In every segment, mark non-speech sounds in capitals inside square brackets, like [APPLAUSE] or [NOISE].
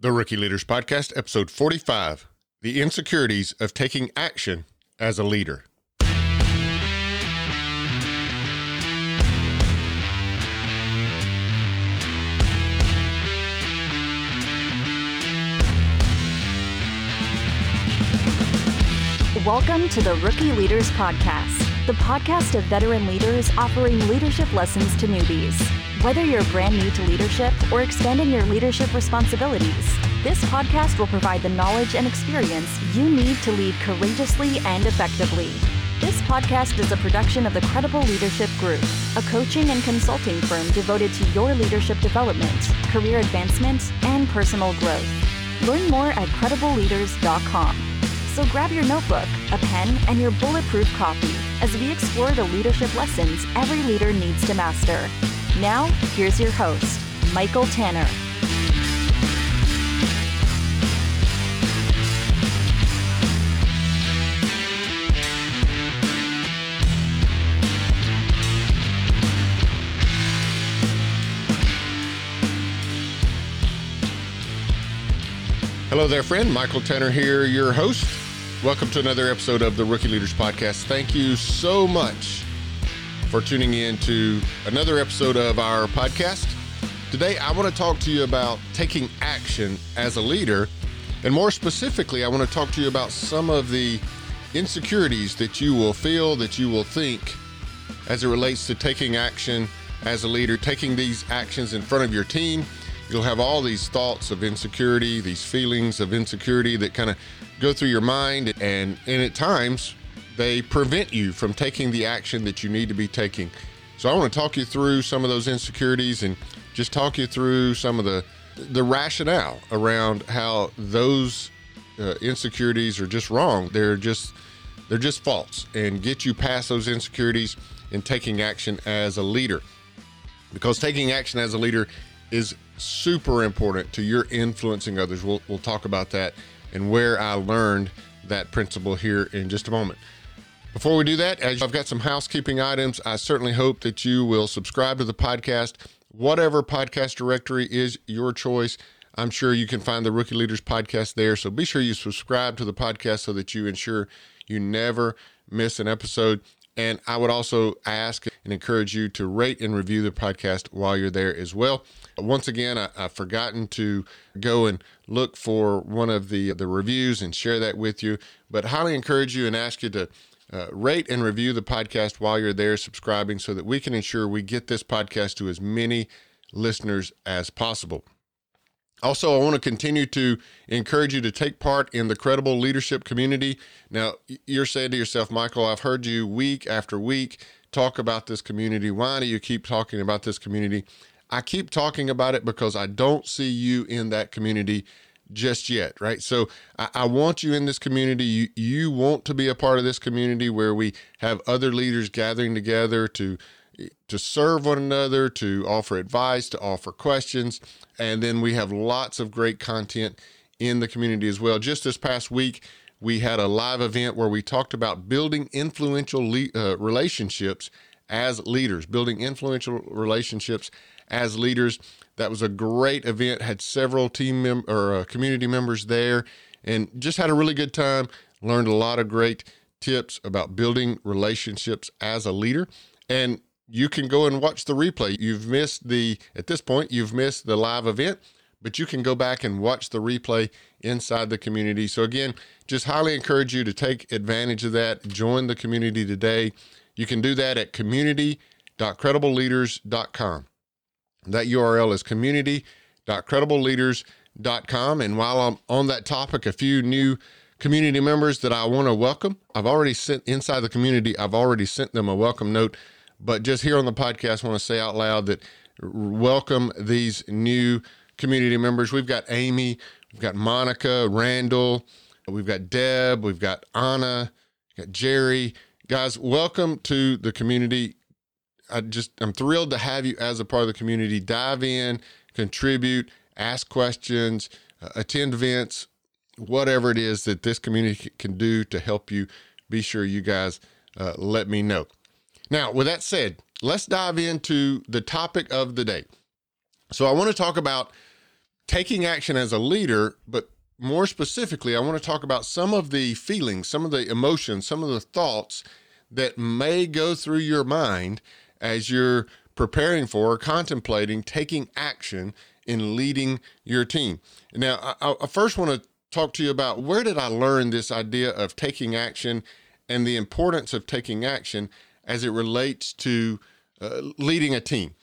The Rookie Leaders Podcast, episode 45 The Insecurities of Taking Action as a Leader. Welcome to the Rookie Leaders Podcast, the podcast of veteran leaders offering leadership lessons to newbies. Whether you're brand new to leadership or expanding your leadership responsibilities, this podcast will provide the knowledge and experience you need to lead courageously and effectively. This podcast is a production of the Credible Leadership Group, a coaching and consulting firm devoted to your leadership development, career advancement, and personal growth. Learn more at credibleleaders.com. So grab your notebook, a pen, and your bulletproof coffee as we explore the leadership lessons every leader needs to master. Now, here's your host, Michael Tanner. Hello there, friend. Michael Tanner here, your host. Welcome to another episode of the Rookie Leaders Podcast. Thank you so much for tuning in to another episode of our podcast. Today, I want to talk to you about taking action as a leader. And more specifically, I want to talk to you about some of the insecurities that you will feel, that you will think as it relates to taking action as a leader, taking these actions in front of your team. You'll have all these thoughts of insecurity, these feelings of insecurity that kind of go through your mind, and, and at times they prevent you from taking the action that you need to be taking. So I want to talk you through some of those insecurities and just talk you through some of the the rationale around how those uh, insecurities are just wrong. They're just they're just false, and get you past those insecurities and taking action as a leader. Because taking action as a leader is super important to your influencing others. We'll we'll talk about that and where I learned that principle here in just a moment. Before we do that, as I've got some housekeeping items, I certainly hope that you will subscribe to the podcast. Whatever podcast directory is your choice, I'm sure you can find the Rookie Leaders podcast there. So be sure you subscribe to the podcast so that you ensure you never miss an episode. And I would also ask and encourage you to rate and review the podcast while you're there as well. Once again, I, have forgotten to go and look for one of the the reviews and share that with you. But highly encourage you and ask you to uh, rate and review the podcast while you're there subscribing, so that we can ensure we get this podcast to as many listeners as possible. Also, I want to continue to encourage you to take part in the credible leadership community. Now, you're saying to yourself, Michael, I've heard you week after week talk about this community. Why do you keep talking about this community? I keep talking about it because I don't see you in that community just yet, right? So I, I, want you in this community. You, you want to be a part of this community where we have other leaders gathering together to to serve one another, to offer advice, to offer questions. And then we have lots of great content in the community as well. Just this past week, we had a live event where we talked about building influential le- uh, relationships as leaders, building influential relationships as leaders. That was a great event. Had several team mem- or uh, community members there, and just had a really good time. Learned a lot of great tips about building relationships as a leader. And you can go and watch the replay. You've missed the, at this point, you've missed the live event, but you can go back and watch the replay inside the community. So, again, just highly encourage you to take advantage of that. Join the community today. You can do that at community.credibleleaders.com. That URL is community.credibleleaders.com. And while I'm on that topic, a few new community members that I want to welcome. I've already sent inside the community, I've already sent them a welcome note but just here on the podcast, I want to say out loud that welcome these new community members. We've got Amy, we've got Monica, Randall, we've got Deb, we've got Anna, we've got Jerry. Guys, welcome to the community. I just I'm thrilled to have you as a part of the community. Dive in, contribute, ask questions, uh, attend events, whatever it is that this community can do to help you. Be sure you guys uh, let me know. Now, with that said, let's dive into the topic of the day. So, I want to talk about taking action as a leader, but more specifically, I want to talk about some of the feelings, some of the emotions, some of the thoughts that may go through your mind as you're preparing for, or contemplating, taking action in leading your team. Now, I, I first want to talk to you about where did I learn this idea of taking action and the importance of taking action as it relates to uh, leading a team.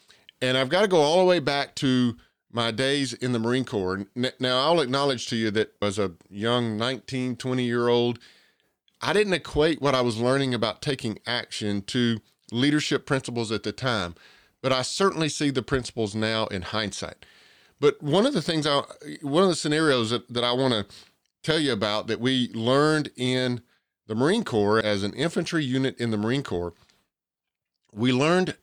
And I've got to go all the way back to my days in the Marine Corps. Now, I'll acknowledge to you that as a young 19, 20 year old, I didn't equate what I was learning about taking action to leadership principles at the time, but I certainly see the principles now in hindsight. But one of the things I, one of the scenarios that, that I want to tell you about that we learned in the Marine Corps as an infantry unit in the Marine Corps, we learned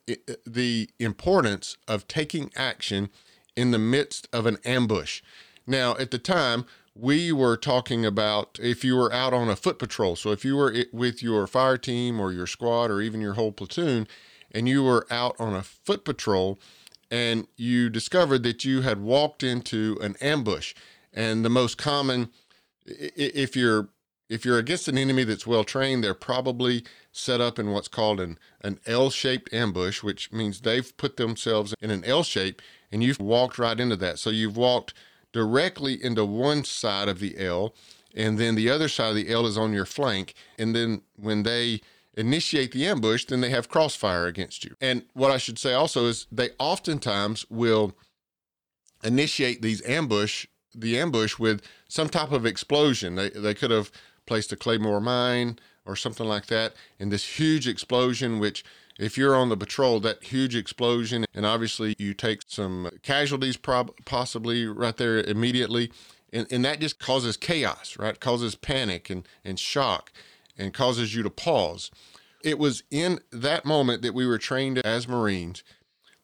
the importance of taking action in the midst of an ambush. Now, at the time, we were talking about if you were out on a foot patrol. So, if you were with your fire team or your squad or even your whole platoon, and you were out on a foot patrol and you discovered that you had walked into an ambush. And the most common, if you're if you're against an enemy that's well trained, they're probably set up in what's called an, an L shaped ambush, which means they've put themselves in an L shape and you've walked right into that. So you've walked directly into one side of the L, and then the other side of the L is on your flank. And then when they initiate the ambush, then they have crossfire against you. And what I should say also is they oftentimes will initiate these ambush the ambush with some type of explosion. They they could have placed a Claymore mine or something like that. And this huge explosion, which if you're on the patrol, that huge explosion, and obviously you take some casualties, prob- possibly right there immediately, and, and that just causes chaos, right? Causes panic and, and shock and causes you to pause. It was in that moment that we were trained as Marines.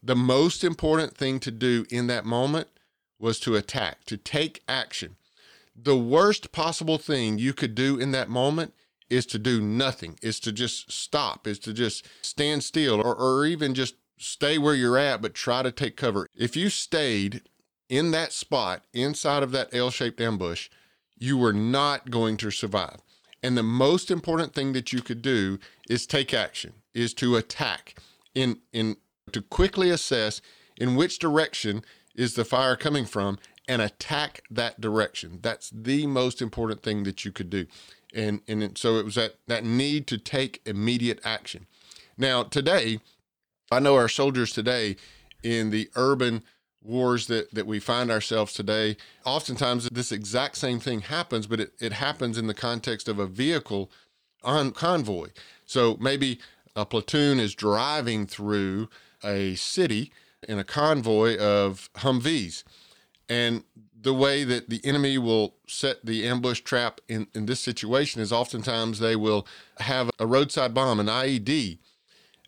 The most important thing to do in that moment was to attack, to take action the worst possible thing you could do in that moment is to do nothing, is to just stop, is to just stand still, or, or even just stay where you're at, but try to take cover. If you stayed in that spot inside of that L shaped ambush, you were not going to survive. And the most important thing that you could do is take action, is to attack, in, in to quickly assess in which direction is the fire coming from and attack that direction. That's the most important thing that you could do. And, and so it was that, that need to take immediate action. Now, today, I know our soldiers today in the urban wars that, that we find ourselves today, oftentimes this exact same thing happens, but it, it happens in the context of a vehicle on convoy. So maybe a platoon is driving through a city in a convoy of Humvees and the way that the enemy will set the ambush trap in, in this situation is oftentimes they will have a roadside bomb, an IED,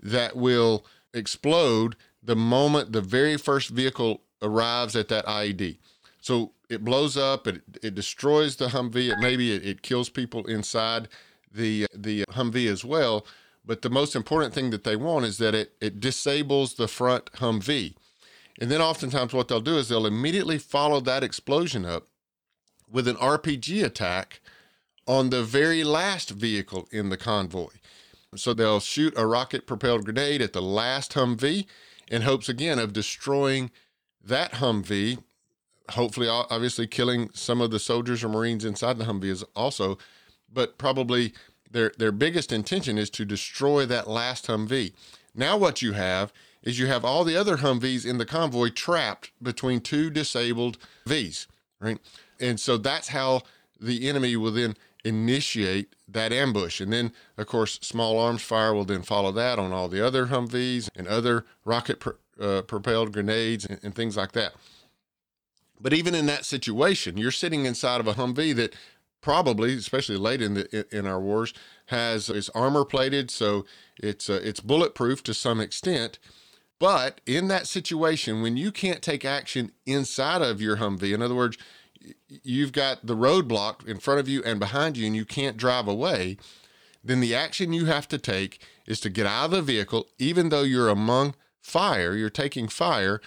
that will explode the moment the very first vehicle arrives at that IED. So it blows up, it, it destroys the Humvee, it, maybe it, it kills people inside the, the Humvee as well. But the most important thing that they want is that it, it disables the front Humvee. And then oftentimes what they'll do is they'll immediately follow that explosion up with an RPG attack on the very last vehicle in the convoy. So they'll shoot a rocket propelled grenade at the last Humvee in hopes again of destroying that Humvee, hopefully, obviously, killing some of the soldiers or Marines inside the Humvee is also. But probably their, their biggest intention is to destroy that last Humvee. Now, what you have is you have all the other Humvees in the convoy trapped between two disabled Vs, right? And so that's how the enemy will then initiate that ambush. And then, of course, small arms fire will then follow that on all the other Humvees and other rocket uh, propelled grenades and, and things like that. But even in that situation, you're sitting inside of a Humvee that probably, especially late in the in our wars, has is armor plated, so it's uh, it's bulletproof to some extent. But in that situation, when you can't take action inside of your Humvee, in other words, you've got the roadblock in front of you and behind you, and you can't drive away, then the action you have to take is to get out of the vehicle, even though you're among fire, you're taking fire,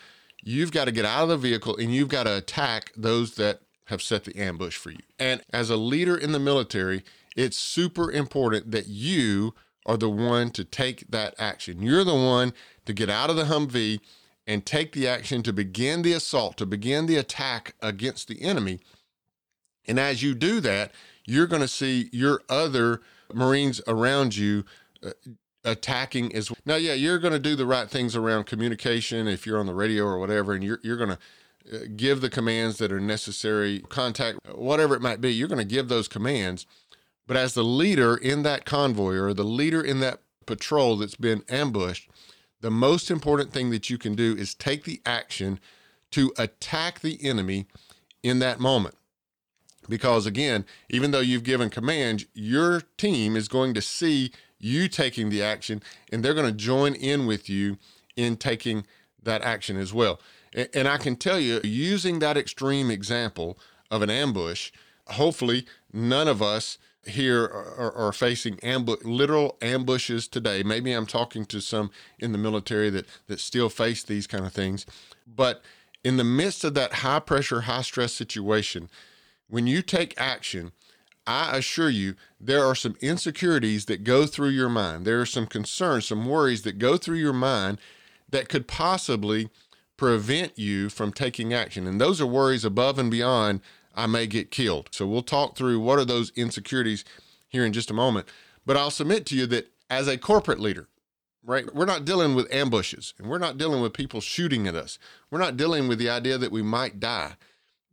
you've got to get out of the vehicle and you've got to attack those that have set the ambush for you. And as a leader in the military, it's super important that you are the one to take that action. You're the one to get out of the Humvee and take the action to begin the assault, to begin the attack against the enemy. And as you do that, you're going to see your other Marines around you uh, attacking as well. Now, yeah, you're going to do the right things around communication if you're on the radio or whatever, and you're, you're going to uh, give the commands that are necessary, contact, whatever it might be, you're going to give those commands. But as the leader in that convoy or the leader in that patrol that's been ambushed, the most important thing that you can do is take the action to attack the enemy in that moment. Because again, even though you've given commands, your team is going to see you taking the action and they're going to join in with you in taking that action as well. And I can tell you, using that extreme example of an ambush, hopefully none of us here are, are facing ambush, literal ambushes today. Maybe I'm talking to some in the military that that still face these kind of things, but in the midst of that high pressure, high stress situation, when you take action, I assure you there are some insecurities that go through your mind. There are some concerns, some worries that go through your mind that could possibly prevent you from taking action. And those are worries above and beyond I may get killed. So we'll talk through what are those insecurities here in just a moment. But I'll submit to you that as a corporate leader, right, we're not dealing with ambushes and we're not dealing with people shooting at us. We're not dealing with the idea that we might die.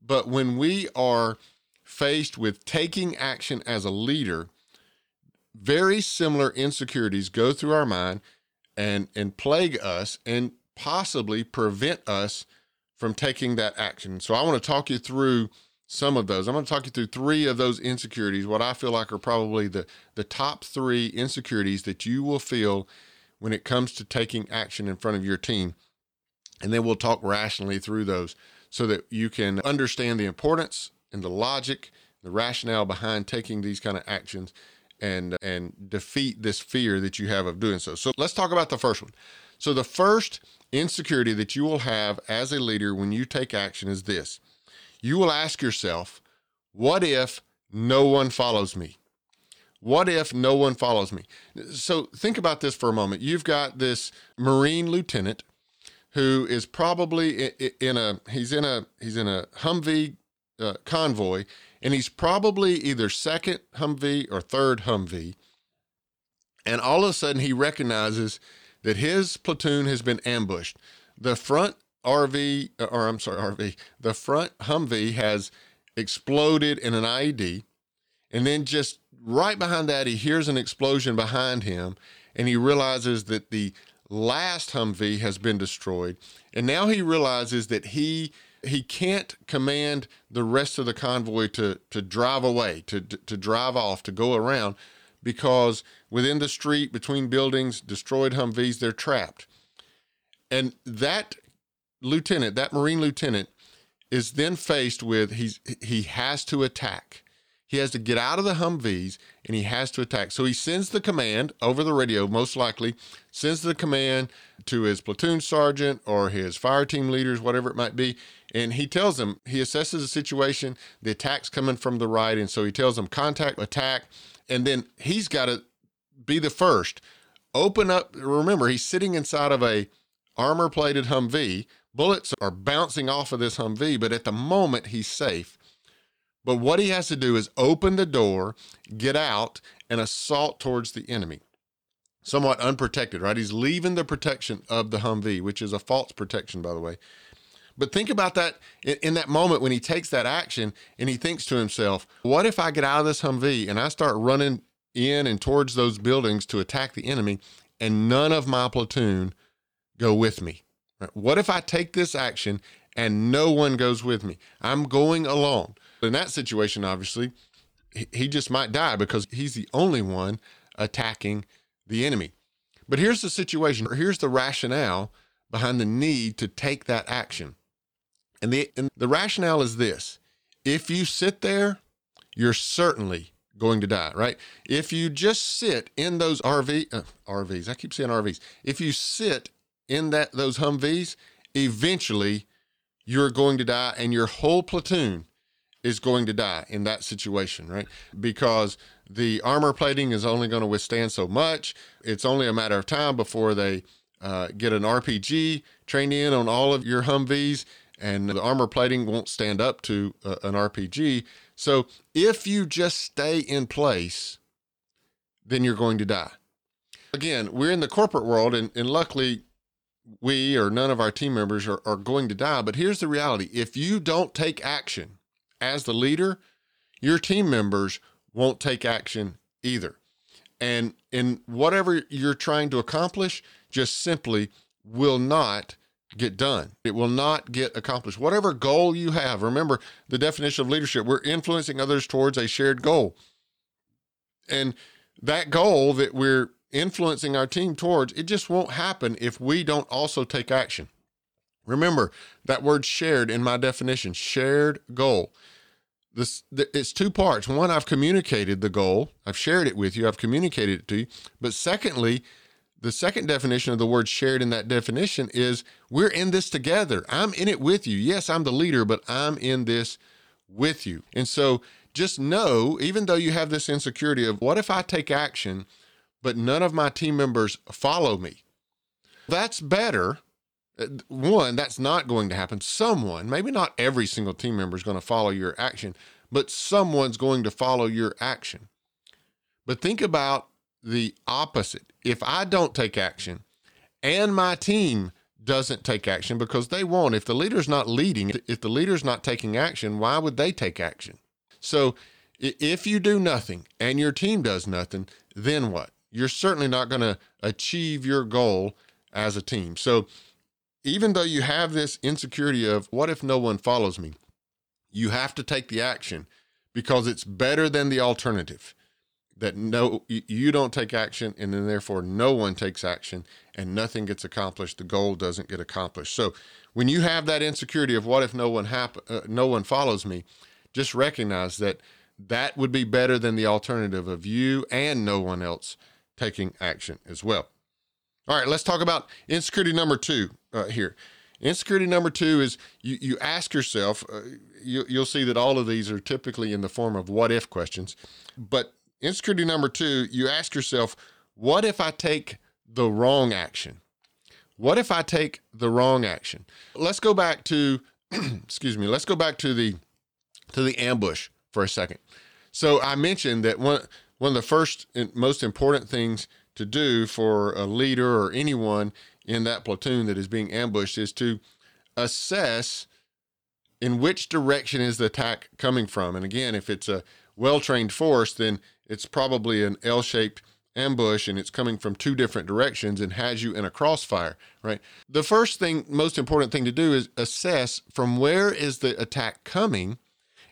But when we are faced with taking action as a leader, very similar insecurities go through our mind and and plague us and possibly prevent us from taking that action. So I want to talk you through some of those. I'm going to talk you through three of those insecurities, what I feel like are probably the, the top three insecurities that you will feel when it comes to taking action in front of your team. And then we'll talk rationally through those so that you can understand the importance and the logic, the rationale behind taking these kind of actions and and defeat this fear that you have of doing so. So let's talk about the first one. So the first insecurity that you will have as a leader when you take action is this you will ask yourself, what if no one follows me? What if no one follows me? So think about this for a moment. You've got this Marine lieutenant who is probably in a he's in a he's in a Humvee uh, convoy, and he's probably either second Humvee or third Humvee. And all of a sudden, he recognizes that his platoon has been ambushed. The front RV, uh, or I'm sorry, RV, the front Humvee has exploded in an IED. And then just right behind that, he hears an explosion behind him and he realizes that the last Humvee has been destroyed. And now he realizes that he he can't command the rest of the convoy to to drive away, to to drive off, to go around because within the street between buildings, destroyed Humvees, they're trapped. And that lieutenant, that Marine lieutenant, is then faced with he's he has to attack. He has to get out of the Humvees and he has to attack. So he sends the command over the radio, most likely, sends the command to his platoon sergeant or his fire team leaders, whatever it might be. And he tells them, he assesses the situation, the attack's coming from the right. And so he tells them, contact, attack. And then he's got to be the first. Open up. Remember, he's sitting inside of a armor plated Humvee Bullets are bouncing off of this Humvee, but at the moment he's safe. But what he has to do is open the door, get out, and assault towards the enemy. Somewhat unprotected, right? He's leaving the protection of the Humvee, which is a false protection, by the way. But think about that in, that moment when he takes that action and he thinks to himself, what if I get out of this Humvee and I start running in and towards those buildings to attack the enemy and none of my platoon go with me? What if I take this action and no one goes with me? I'm going alone. In that situation, obviously, he just might die because he's the only one attacking the enemy. But here's the situation. Here's the rationale behind the need to take that action. And the, and the rationale is this if you sit there, you're certainly going to die, right? If you just sit in those RV, uh, RVs, I keep saying RVs, if you sit in that those Humvees eventually you're going to die and your whole platoon is going to die in that situation, right? Because the armor plating is only going to withstand so much. It's only a matter of time before they uh, get an RPG trained in on all of your Humvees, and the armor plating won't stand up to uh, an RPG. So if you just stay in place, then you're going to die. Again, we're in the corporate world, and, and luckily, we or none of our team members are, are going to die. But here's the reality if you don't take action as the leader, your team members won't take action either. And in whatever you're trying to accomplish, just simply will not get done. It will not get accomplished. Whatever goal you have, remember the definition of leadership, we're influencing others towards a shared goal. And that goal that we're influencing our team towards, it just won't happen if we don't also take action. Remember that word shared in my definition, shared goal. This it's two parts. One, I've communicated the goal. I've shared it with you. I've communicated it to you. But secondly, the second definition of the word shared in that definition is we're in this together. I'm in it with you. Yes, I'm the leader, but I'm in this with you. And so just know, even though you have this insecurity of what if I take action, but none of my team members follow me? That's better uh, one, that's not going to happen. Someone, maybe not every single team member is going to follow your action, but someone's going to follow your action. But think about the opposite. If I don't take action and my team doesn't take action because they won't, if the leader's not leading, if the leader's not taking action, why would they take action? So if you do nothing and your team does nothing, then what? You're certainly not going to achieve your goal as a team. So even though you have this insecurity of what if no one follows me, you have to take the action because it's better than the alternative. That no you don't take action and then therefore no one takes action and nothing gets accomplished. The goal doesn't get accomplished. So when you have that insecurity of what if no one hap- uh, no one follows me? just recognize that that would be better than the alternative of you and no one else taking action as well all right, let's talk about insecurity number two uh, here. Insecurity number two is you, you ask yourself, uh, you, you'll see that all of these are typically in the form of what if questions. But insecurity number two, you ask yourself, what if I take the wrong action? What if I take the wrong action? Let's go back to, [CLEARS THROAT] excuse me, let's go back to the to the ambush for a second. So I mentioned that one one of the first and most important things to do for a leader or anyone in that platoon that is being ambushed is to assess in which direction is the attack coming from. And again, if it's a well trained force, then it's probably an L shaped ambush and it's coming from two different directions and has you in a crossfire, right? The first thing, most important thing to do is assess from where is the attack coming,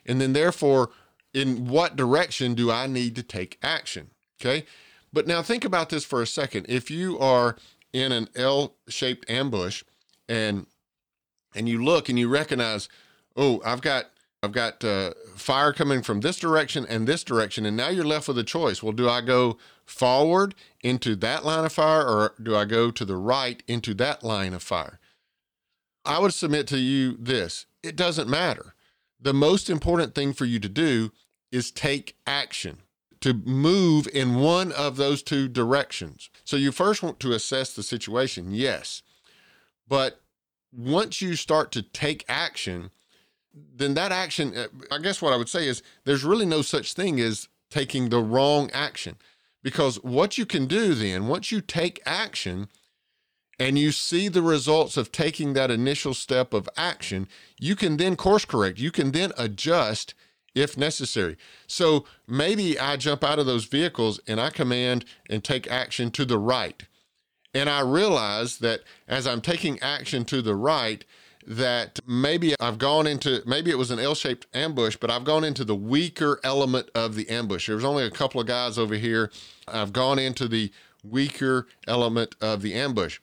and then therefore, in what direction do I need to take action? Okay. But now think about this for a second. If you are in an L-shaped ambush and and you look and you recognize, oh, I've got I've got uh, fire coming from this direction and this direction, and now you're left with a choice. Well, do I go forward into that line of fire, or do I go to the right into that line of fire? I would submit to you this: it doesn't matter. The most important thing for you to do is take action to move in one of those two directions. So you first want to assess the situation, yes. But once you start to take action, then that action, uh, I guess what I would say is there's really no such thing as taking the wrong action. Because what you can do then, once you take action and you see the results of taking that initial step of action, you can then course correct. You can then adjust if necessary. So maybe I jump out of those vehicles and I command and take action to the right. And I realize that as I'm taking action to the right, that maybe I've gone into, maybe it was an L shaped ambush, but I've gone into the weaker element of the ambush. There was only a couple of guys over here. I've gone into the weaker element of the ambush.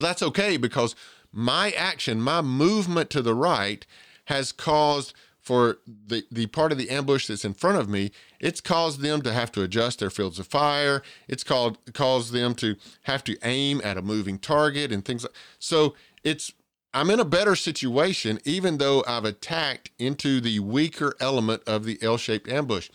That's okay because my action, my movement to the right has caused for the, the part of the ambush that's in front of me, it's caused them to have to adjust their fields of fire. It's called caused them to have to aim at a moving target and things like so it's I'm in a better situation, even though I've attacked into the weaker element of the L shaped ambush.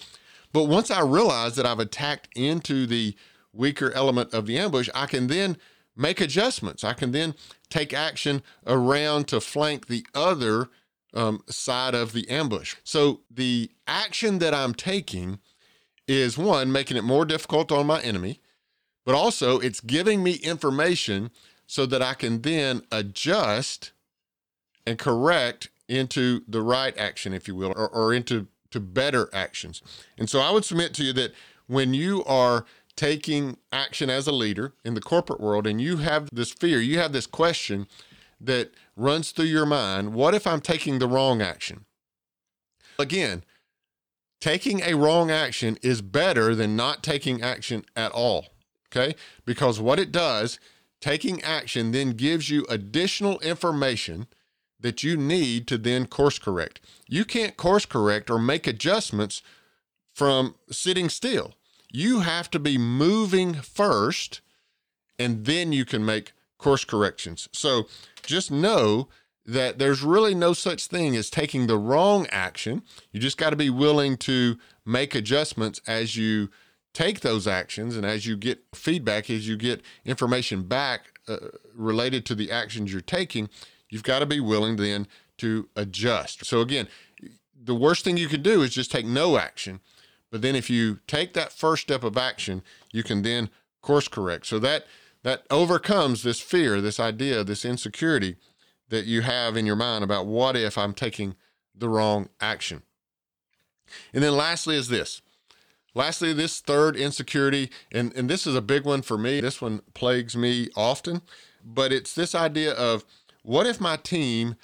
But once I realize that I've attacked into the weaker element of the ambush, I can then make adjustments. I can then take action around to flank the other um, side of the ambush. So the action that I'm taking is one, making it more difficult on my enemy, but also it's giving me information so that I can then adjust and correct into the right action, if you will, or, or into to better actions. And so I would submit to you that when you are taking action as a leader in the corporate world and you have this fear, you have this question that runs through your mind what if I'm taking the wrong action? Again, taking a wrong action is better than not taking action at all. Okay? Because what it does, taking action then gives you additional information that you need to then course correct. You can't course correct or make adjustments from sitting still. You have to be moving first, and then you can make course corrections. So just know that there's really no such thing as taking the wrong action. You just got to be willing to make adjustments as you take those actions and as you get feedback, as you get information back uh, related to the actions you're taking, you've got to be willing then to adjust. So, again, the worst thing you can do is just take no action. But then if you take that first step of action, you can then course correct. So that that overcomes this fear, this idea, this insecurity that you have in your mind about what if I'm taking the wrong action. And then lastly is this. Lastly, this third insecurity, and, and this is a big one for me. This one plagues me often, but it's this idea of what if my team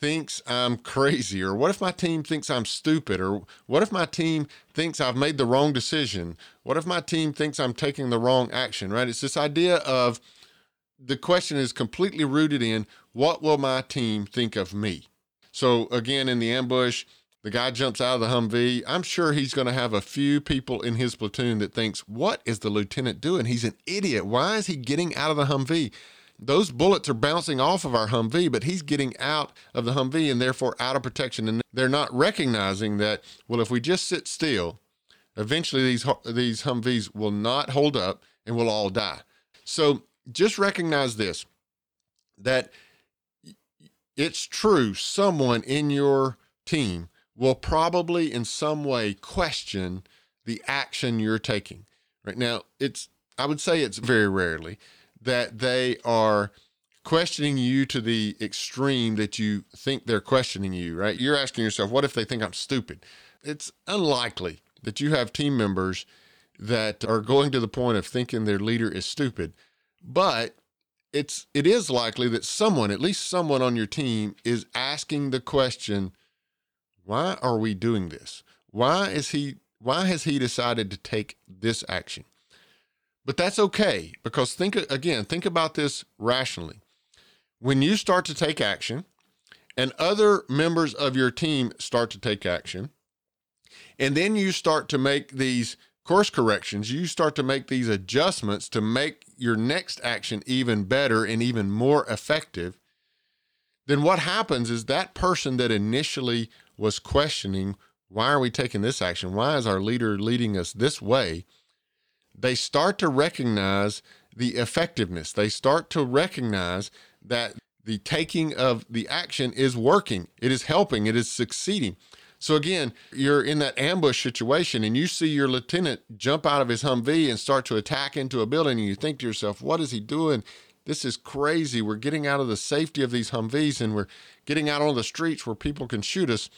thinks I'm crazy? Or what if my team thinks I'm stupid? Or what if my team thinks I've made the wrong decision? What if my team thinks I'm taking the wrong action, right? It's this idea of the question is completely rooted in what will my team think of me? So again, in the ambush, the guy jumps out of the Humvee. I'm sure he's going to have a few people in his platoon that thinks, "What is the lieutenant doing? He's an idiot. Why is he getting out of the Humvee?" Those bullets are bouncing off of our Humvee, but he's getting out of the Humvee and therefore out of protection. And they're not recognizing that, well, if we just sit still, eventually these, these Humvees will not hold up and we'll all die. So just recognize this that it's true, someone in your team will probably in some way question the action you're taking. Right now, it's I would say it's very rarely, that they are questioning you to the extreme that you think they're questioning you, right? You're asking yourself, what if they think I'm stupid? It's unlikely that you have team members that are going to the point of thinking their leader is stupid, but it's it is likely that someone, at least someone on your team is asking the question, why are we doing this? Why is he why has he decided to take this action? But that's okay because think again, think about this rationally. When you start to take action and other members of your team start to take action, and then you start to make these course corrections, you start to make these adjustments to make your next action even better and even more effective, then what happens is that person that initially was questioning, why are we taking this action? Why is our leader leading us this way? They start to recognize the effectiveness. They start to recognize that the taking of the action is working, it is helping, it is succeeding. So again, you're in that ambush situation and you see your lieutenant jump out of his Humvee and start to attack into a building and you think to yourself, what is he doing? This is crazy. We're getting out of the safety of these Humvees and we're getting out on the streets where people can shoot us.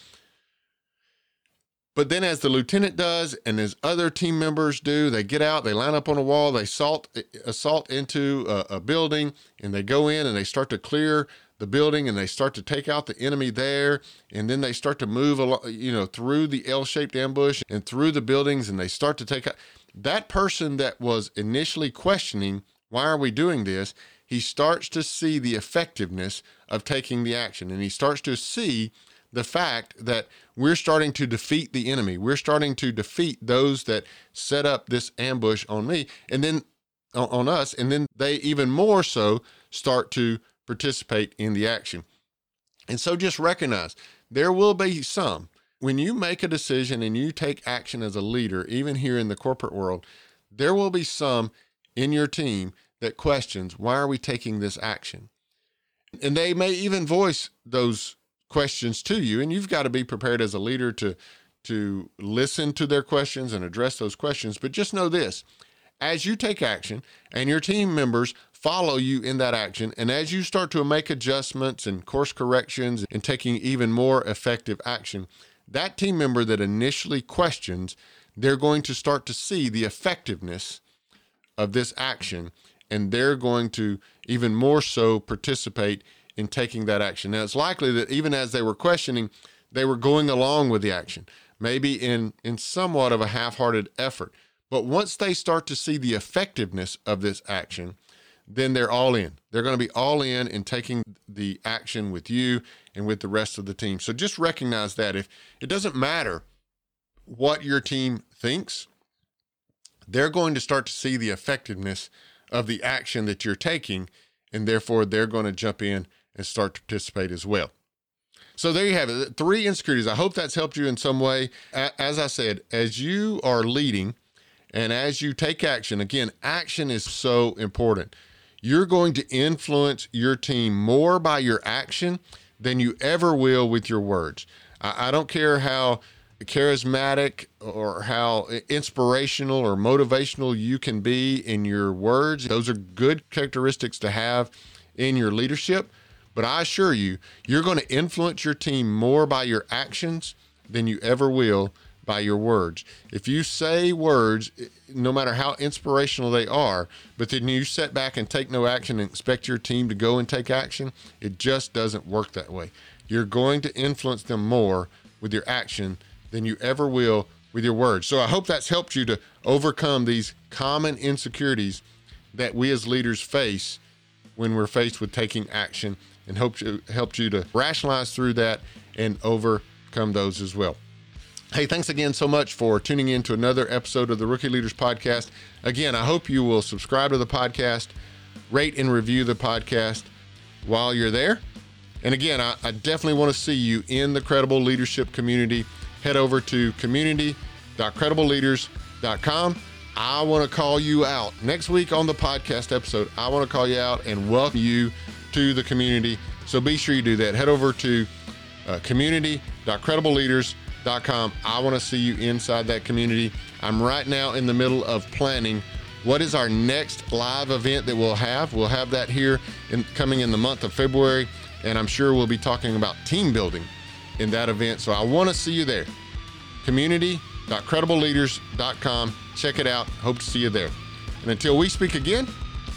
But then, as the lieutenant does, and as other team members do, they get out, they line up on a wall, they assault, eh, eh, assault into a, a building, and they go in and they start to clear the building and they start to take out the enemy there and then they start to move along you know through the L-shaped ambush and through the buildings and they start to take out. That person that was initially questioning why are we doing this? he starts to see the effectiveness of taking the action and he starts to see the fact that we're starting to defeat the enemy. We're starting to defeat those that set up this ambush on me and then on us. And then they even more so start to participate in the action. And so just recognize there will be some. When you make a decision and you take action as a leader, even here in the corporate world, there will be some in your team that questions why are we taking this action? And they may even voice those questions to you and you've got to be prepared as a leader to to listen to their questions and address those questions. But just know this, as you take action and your team members follow you in that action. And as you start to make adjustments and course corrections and taking even more effective action, that team member that initially questions, they're going to start to see the effectiveness of this action and they're going to even more so participate in taking that action. Now, it's likely that even as they were questioning, they were going along with the action, maybe in, in somewhat of a half hearted effort. But once they start to see the effectiveness of this action, then they're all in. They're going to be all in in taking the action with you and with the rest of the team. So just recognize that if it doesn't matter what your team thinks, they're going to start to see the effectiveness of the action that you're taking, and therefore they're going to jump in and start to participate as well. So there you have it. Three insecurities. I hope that's helped you in some way. As I said, as you are leading and as you take action, again, action is so important you're going to influence your team more by your action than you ever will with your words. I, don't care how charismatic or how inspirational or motivational you can be in your words. Those are good characteristics to have in your leadership. But I assure you, you're going to influence your team more by your actions than you ever will by your words. If you say words, no matter how inspirational they are, but then you sit back and take no action and expect your team to go and take action, it just doesn't work that way. You're going to influence them more with your action than you ever will with your words. So I hope that's helped you to overcome these common insecurities that we as leaders face when we're faced with taking action and hope you helped you to rationalize through that and overcome those as well. Hey, thanks again so much for tuning in to another episode of the Rookie Leaders Podcast. Again, I hope you will subscribe to the podcast, rate and review the podcast while you're there. And again, I, I definitely want to see you in the credible leadership community. Head over to community.credibleleaders.com. I want to call you out next week on the podcast episode. I want to call you out and welcome you to the community. So be sure you do that. Head over to uh, community.credibleleaders.com. I want to see you inside that community. I'm right now in the middle of planning what is our next live event that we'll have. We'll have that here in, coming in the month of February, and I'm sure we'll be talking about team building in that event. So I want to see you there. Community.credibleleaders.com. Check it out. Hope to see you there. And until we speak again,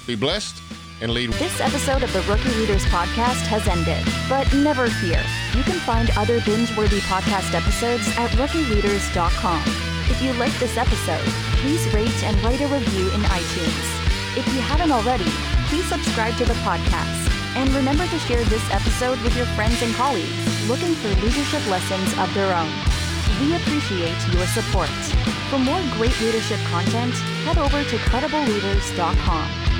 be blessed and lead. This episode of the Rookie Leaders Podcast has ended, but never fear. You can find other binge-worthy podcast episodes at rookieleaders.com. If you liked this episode, please rate and write a review in iTunes. If you haven't already, please subscribe to the podcast. And remember to share this episode with your friends and colleagues looking for leadership lessons of their own. We appreciate your support. For more great leadership content, head over to credibleleaders.com.